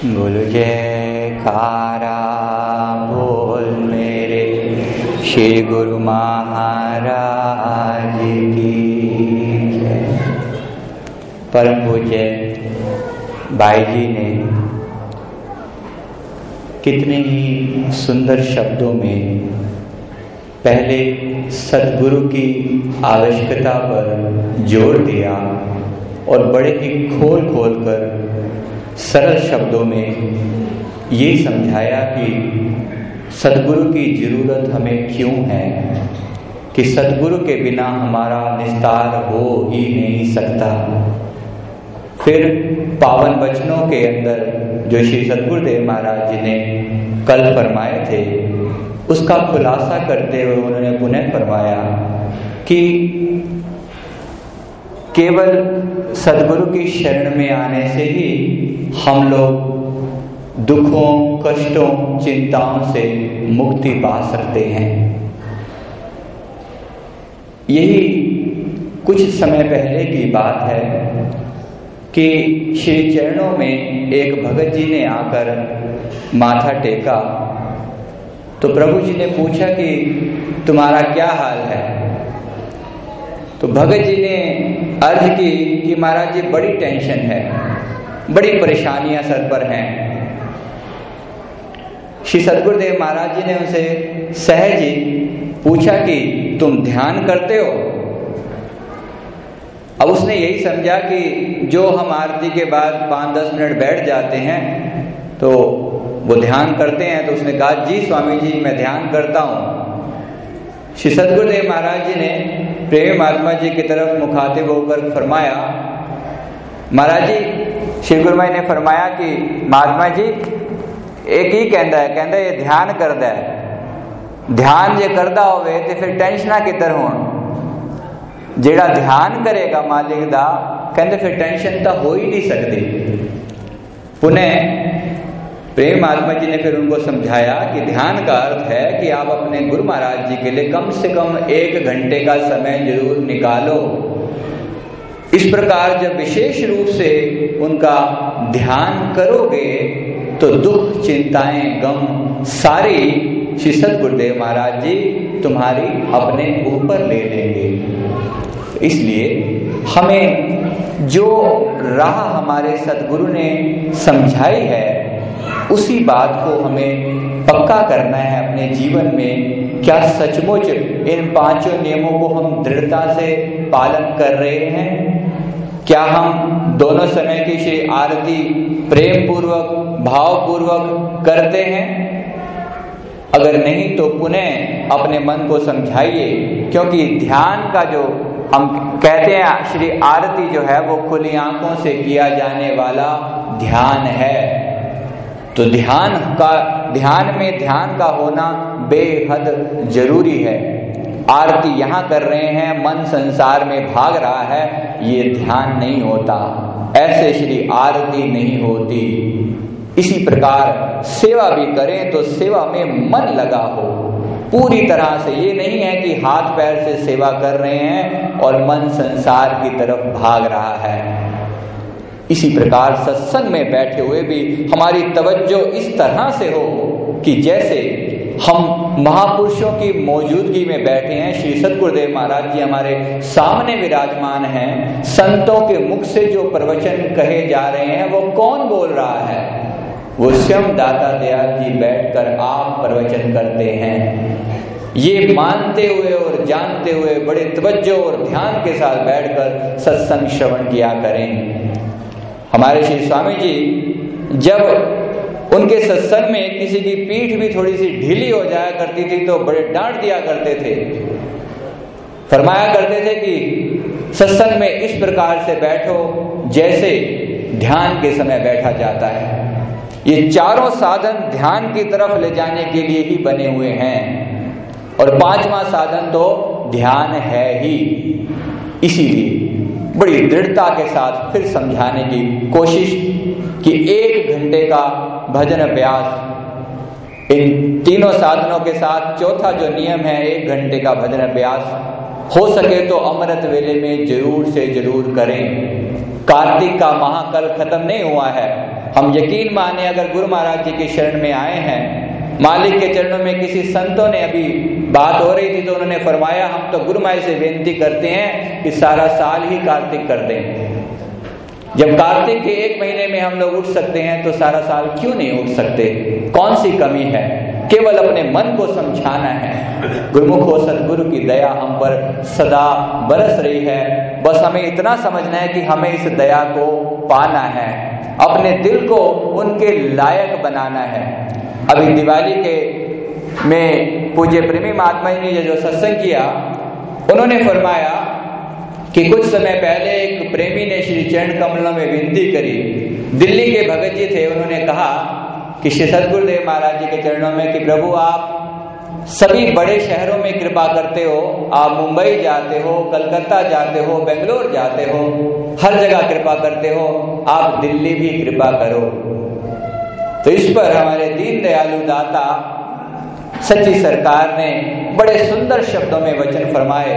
बोलो जयकारा बोल मेरे श्री गुरु महाराज की परम पूज्य भाई जी ने कितने ही सुंदर शब्दों में पहले सदगुरु की आवश्यकता पर ज़ोर दिया और बड़े ही खोल खोल कर सरल शब्दों में ये समझाया कि सदगुरु की ज़रूरत हमें क्यों है? कि सदगुरु के बिना हमारा निस्तार हो ही नहीं सकता। फिर पावन वचनों के अंदर जो श्री सदगुरुदेव महाराज जी ने कल फरमाए थे, उसका खुलासा करते हुए उन्होंने पुनः फरमाया कि केवल सदगुरु की शरण में आने से ही हम लोग दुखों, कष्टों, चिंताओं से मुक्ति पा सकते हैं। यही कुछ समय पहले की बात है कि श्री चरणों में एक भगत जी ने आकर माथा टेका। तो प्रभु जी ने पूछा कि तुम्हारा क्या हाल है? तो भगत जी ने अर्ज़ की कि महाराज जी, बड़ी टेंशन है, बड़ी परेशानियाँ सर पर हैं। श्री सदगुरुदेव महाराज जी ने उनसे सहज ही पूछा कि तुम ध्यान करते हो? अब उसने यही समझा कि जो हम आरती के बाद पाँच दस मिनट बैठ जाते हैं तो वो ध्यान करते हैं तो उसने कहा, जी स्वामी जी, मैं ध्यान करता हूँ। श्री सदगुरुदेव महाराज जी ने प्रेम महात्मा जी की तरफ़ मुखातिब होकर फरमाया। महाराज जी, श्री गुरु ने फरमाया कि महात्मा जी, एक ही कहता है, कहता ये ध्यान करता है। ध्यान जे करता होवे तो फिर टेंशना किधर हो जेड़ा ध्यान करेगा मालिक दा कहते फिर टेंशन तो हो ही नहीं सकती पुनः प्रेम आत्मा जी ने फिर उनको समझाया कि ध्यान का अर्थ है कि आप अपने गुरु महाराज जी के लिए कम से कम एक घंटे का समय ज़रूर निकालो। इस प्रकार जब विशेष रूप से उनका ध्यान करोगे तो दुख चिंताएँ गम सारी श्री सदगुरुदेव महाराज जी तुम्हारी अपने ऊपर ले लेंगे। इसलिए हमें जो राह हमारे सदगुरु ने समझाई है उसी बात को हमें पक्का करना है अपने जीवन में, क्या सचमुच इन पाँचों नियमों को हम दृढ़ता से पालन कर रहे हैं? क्या हम दोनों समय की श्री आरती प्रेम पूर्वक भाव पूर्वक करते हैं? अगर नहीं तो पुनः अपने मन को समझाइए, क्योंकि ध्यान का जो हम कहते हैं, श्री आरती जो है, वो खुली आँखों से किया जाने वाला ध्यान है। तो ध्यान का, ध्यान में ध्यान का होना बेहद ज़रूरी है। आरती यहाँ कर रहे हैं, मन संसार में भाग रहा है, ये ध्यान नहीं होता। ऐसे श्री आरती नहीं होती। इसी प्रकार सेवा भी करें तो सेवा में मन लगा हो। पूरी तरह से ये नहीं है कि हाथ पैर से सेवा कर रहे हैं और मन संसार की तरफ़ भाग रहा है। इसी प्रकार सत्संग में बैठे हुए भी हमारी तवज्जो इस तरह से हो कि जैसे हम महापुरुषों की मौजूदगी में बैठे हैं, श्री सदगुरुदेव महाराज जी हमारे सामने विराजमान हैं, संतों के मुख से जो प्रवचन कहे जा रहे हैं, वो कौन बोल रहा है? वो स्वयं दाता दयाल जी बैठकर आप प्रवचन करते हैं। ये मानते हुए और जानते हुए बड़े तवज्जो और ध्यान के साथ बैठकर सत्संग श्रवण किया करें। हमारे श्री स्वामी जी, जब उनके सत्संग में किसी की पीठ भी थोड़ी सी ढीली हो जाया करती थी तो बड़े डांट दिया करते थे। फरमाया करते थे कि, सत्संग में इस प्रकार से बैठो जैसे ध्यान के समय बैठा जाता है। ये चारों साधन ध्यान की तरफ़ ले जाने के लिए ही बने हुए हैं। और पांचवा साधन तो ध्यान है ही। इसीलिए बड़ी दृढ़ता के साथ फिर समझाने की कोशिश कि एक घंटे का भजन अभ्यास इन तीनों साधनों के साथ चौथा जो नियम है, एक घंटे का भजन अभ्यास हो सके तो अमृत वेले में ज़रूर से ज़रूर करें। कार्तिक का महाकल खत्म नहीं हुआ है। हम यकीन माने अगर गुरु महाराज जी के शरण में आए हैं, मालिक के चरणों में किसी संतों ने अभी बात हो रही थी तो उन्होंने फरमाया, हम तो गुरु माई से बेनती करते हैं कि सारा साल ही कार्तिक कर दें। जब कार्तिक के एक महीने में हम लोग उठ सकते हैं तो सारा साल क्यों नहीं उठ सकते? कौन सी कमी है? केवल अपने मन को समझाना है। गुरुमुख हो, सदगुरु की दया हम पर सदा बरस रही है। बस हमें इतना समझना है कि हमें इस दया को पाना है। अपने दिल को उनके लायक बनाना है। अभी दिवाली के में पूज्य प्रेमी महात्मा जी ने जो सत्संग किया, उन्होंने फरमाया कि कुछ समय पहले एक प्रेमी ने श्री चरण कमलों में विनती करी। दिल्ली के भगत जी थे, उन्होंने कहा कि श्री सदगुरुदेव महाराज जी के चरणों में कि प्रभु, आप सभी बड़े शहरों में कृपा करते हो, आप मुंबई जाते हो, कलकत्ता जाते हो, बेंगलोर जाते हो, हर जगह कृपा करते हो, आप दिल्ली भी कृपा करो। तो इस पर हमारे दीन दयालु दाता सच्ची सरकार ने बड़े सुंदर शब्दों में वचन फरमाए।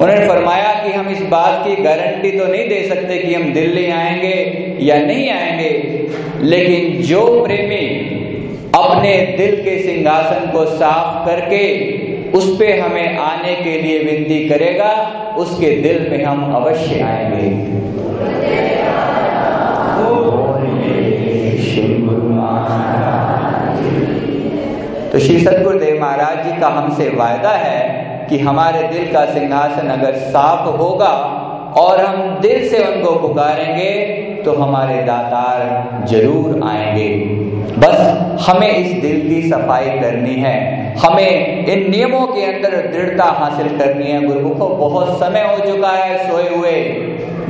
उन्होंने फरमाया कि हम इस बात की गारंटी तो नहीं दे सकते कि हम दिल्ली आएँगे या नहीं आएँगे, लेकिन जो प्रेमी अपने दिल के सिंहासन को साफ़ करके उस पे हमें आने के लिए विनती करेगा, उसके दिल में हम अवश्य आएँगे। तो श्री सतगुरुदेव महाराज जी का हमसे वायदा है कि हमारे दिल का सिंहासन अगर साफ़ होगा और हम दिल से उनको पुकारेंगे तो हमारे दातार ज़रूर आएँगे। बस हमें इस दिल की सफ़ाई करनी है। हमें इन नियमों के अंदर दृढ़ता हासिल करनी है। गुरुमुखो बहुत समय हो चुका है सोए हुए।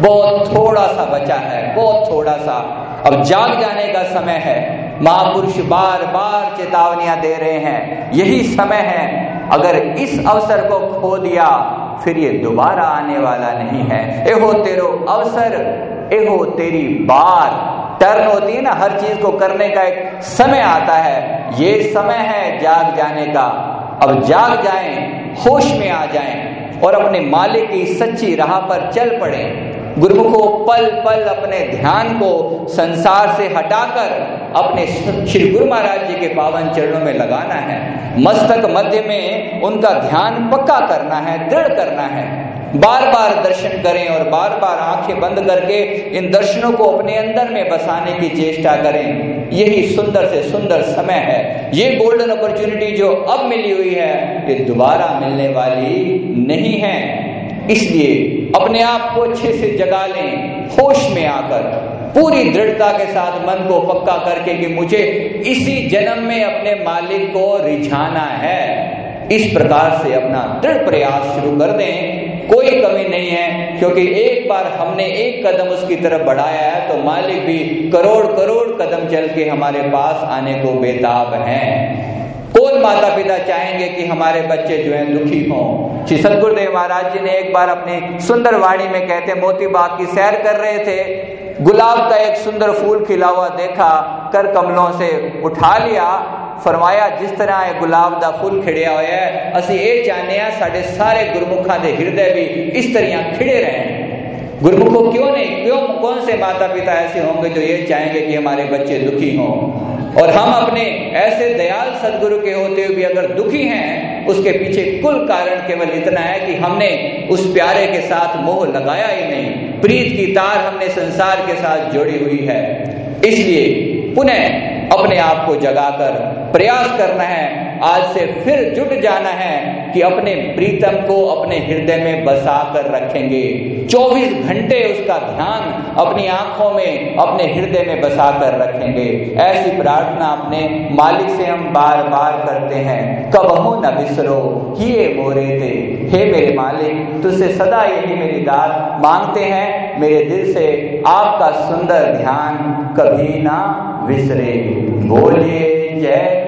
बहुत थोड़ा सा बचा है बहुत थोड़ा सा। अब जाग जाने का समय है। महापुरुष बार बार चेतावनियाँ दे रहे हैं। यही समय है। अगर इस अवसर को खो दिया, फिर ये दोबारा आने वाला नहीं है। एहो तेरो अवसर, एहो तेरी बार। टर्न होती है ना, हर चीज़ को करने का एक समय आता है। ये समय है जाग जाने का। अब जाग जाएँ, होश में आ जाएँ और अपने मालिक की सच्ची राह पर चल पड़े। गुरु को पल पल अपने ध्यान को संसार से हटाकर अपने श्री गुरु महाराज जी के पावन चरणों में लगाना है। मस्तक मध्य में उनका ध्यान पक्का करना है, दृढ़ करना है। बार बार दर्शन करें और बार बार आँखें बंद करके इन दर्शनों को अपने अंदर में बसाने की चेष्टा करें। यही सुंदर से सुंदर समय है। ये गोल्डन अपॉर्चुनिटी जो अब मिली हुई है, ये दोबारा मिलने वाली नहीं है। इसलिए अपने आप को अच्छे से जगा लें, होश में आकर। पूरी दृढ़ता के साथ मन को पक्का करके कि मुझे इसी जन्म में अपने मालिक को रिझाना है। इस प्रकार से अपना दृढ़ प्रयास शुरू कर दें। कोई कमी नहीं है, क्योंकि एक बार हमने एक कदम उसकी तरफ़ बढ़ाया है तो मालिक भी करोड़ करोड़ कदम चल के हमारे पास आने को बेताब हैं। कौन माता पिता चाहेंगे कि हमारे बच्चे जो हैं दुखी हों? श्री सदगुरुदेव महाराज जी ने एक बार अपनी सुंदर वाणी में कहते मोती बाग की सैर कर रहे थे। गुलाब का एक सुंदर फूल खिला हुआ देखा, कर कमलों से उठा लिया। फरमाया, जिस तरह यह गुलाब का फूल खिड़िया होया है, असि यह चाहते हैं साढ़े सारे गुरमुखा के हृदय भी इस तरह खिड़े रहें। गुरमुखों क्यों नहीं? क्यों? कौन से माता पिता ऐसे होंगे जो ये चाहेंगे कि हमारे बच्चे दुखी हों? और हम अपने ऐसे दयाल सदगुरु के होते हुए भी अगर दुखी हैं, उसके पीछे कुल कारण केवल इतना है कि हमने उस प्यारे के साथ मोह लगाया ही नहीं। प्रीत की तार हमने संसार के साथ जोड़ी हुई है। इसलिए पुनः अपने आप को जगाकर प्रयास करना है। आज से फिर जुट जाना है कि अपने प्रीतम को अपने हृदय में बसा कर रखेंगे। 24 घंटे उसका ध्यान अपनी आँखों में, अपने हृदय में बसा कर रखेंगे। ऐसी प्रार्थना अपने मालिक से हम बार बार करते हैं। कब हो न बिसरो ही मोरे थे हे मेरे मालिक, तुझसे सदा यही मेरी दात मांगते हैं। मेरे दिल से आपका सुंदर ध्यान कभी ना विसरे बोलिए जयकारा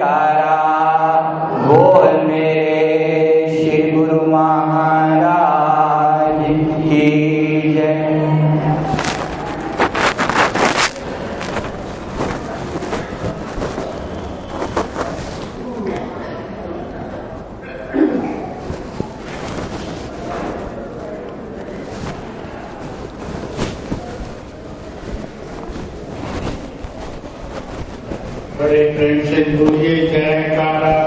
बड़े प्रेम से बोलिए जयकारा।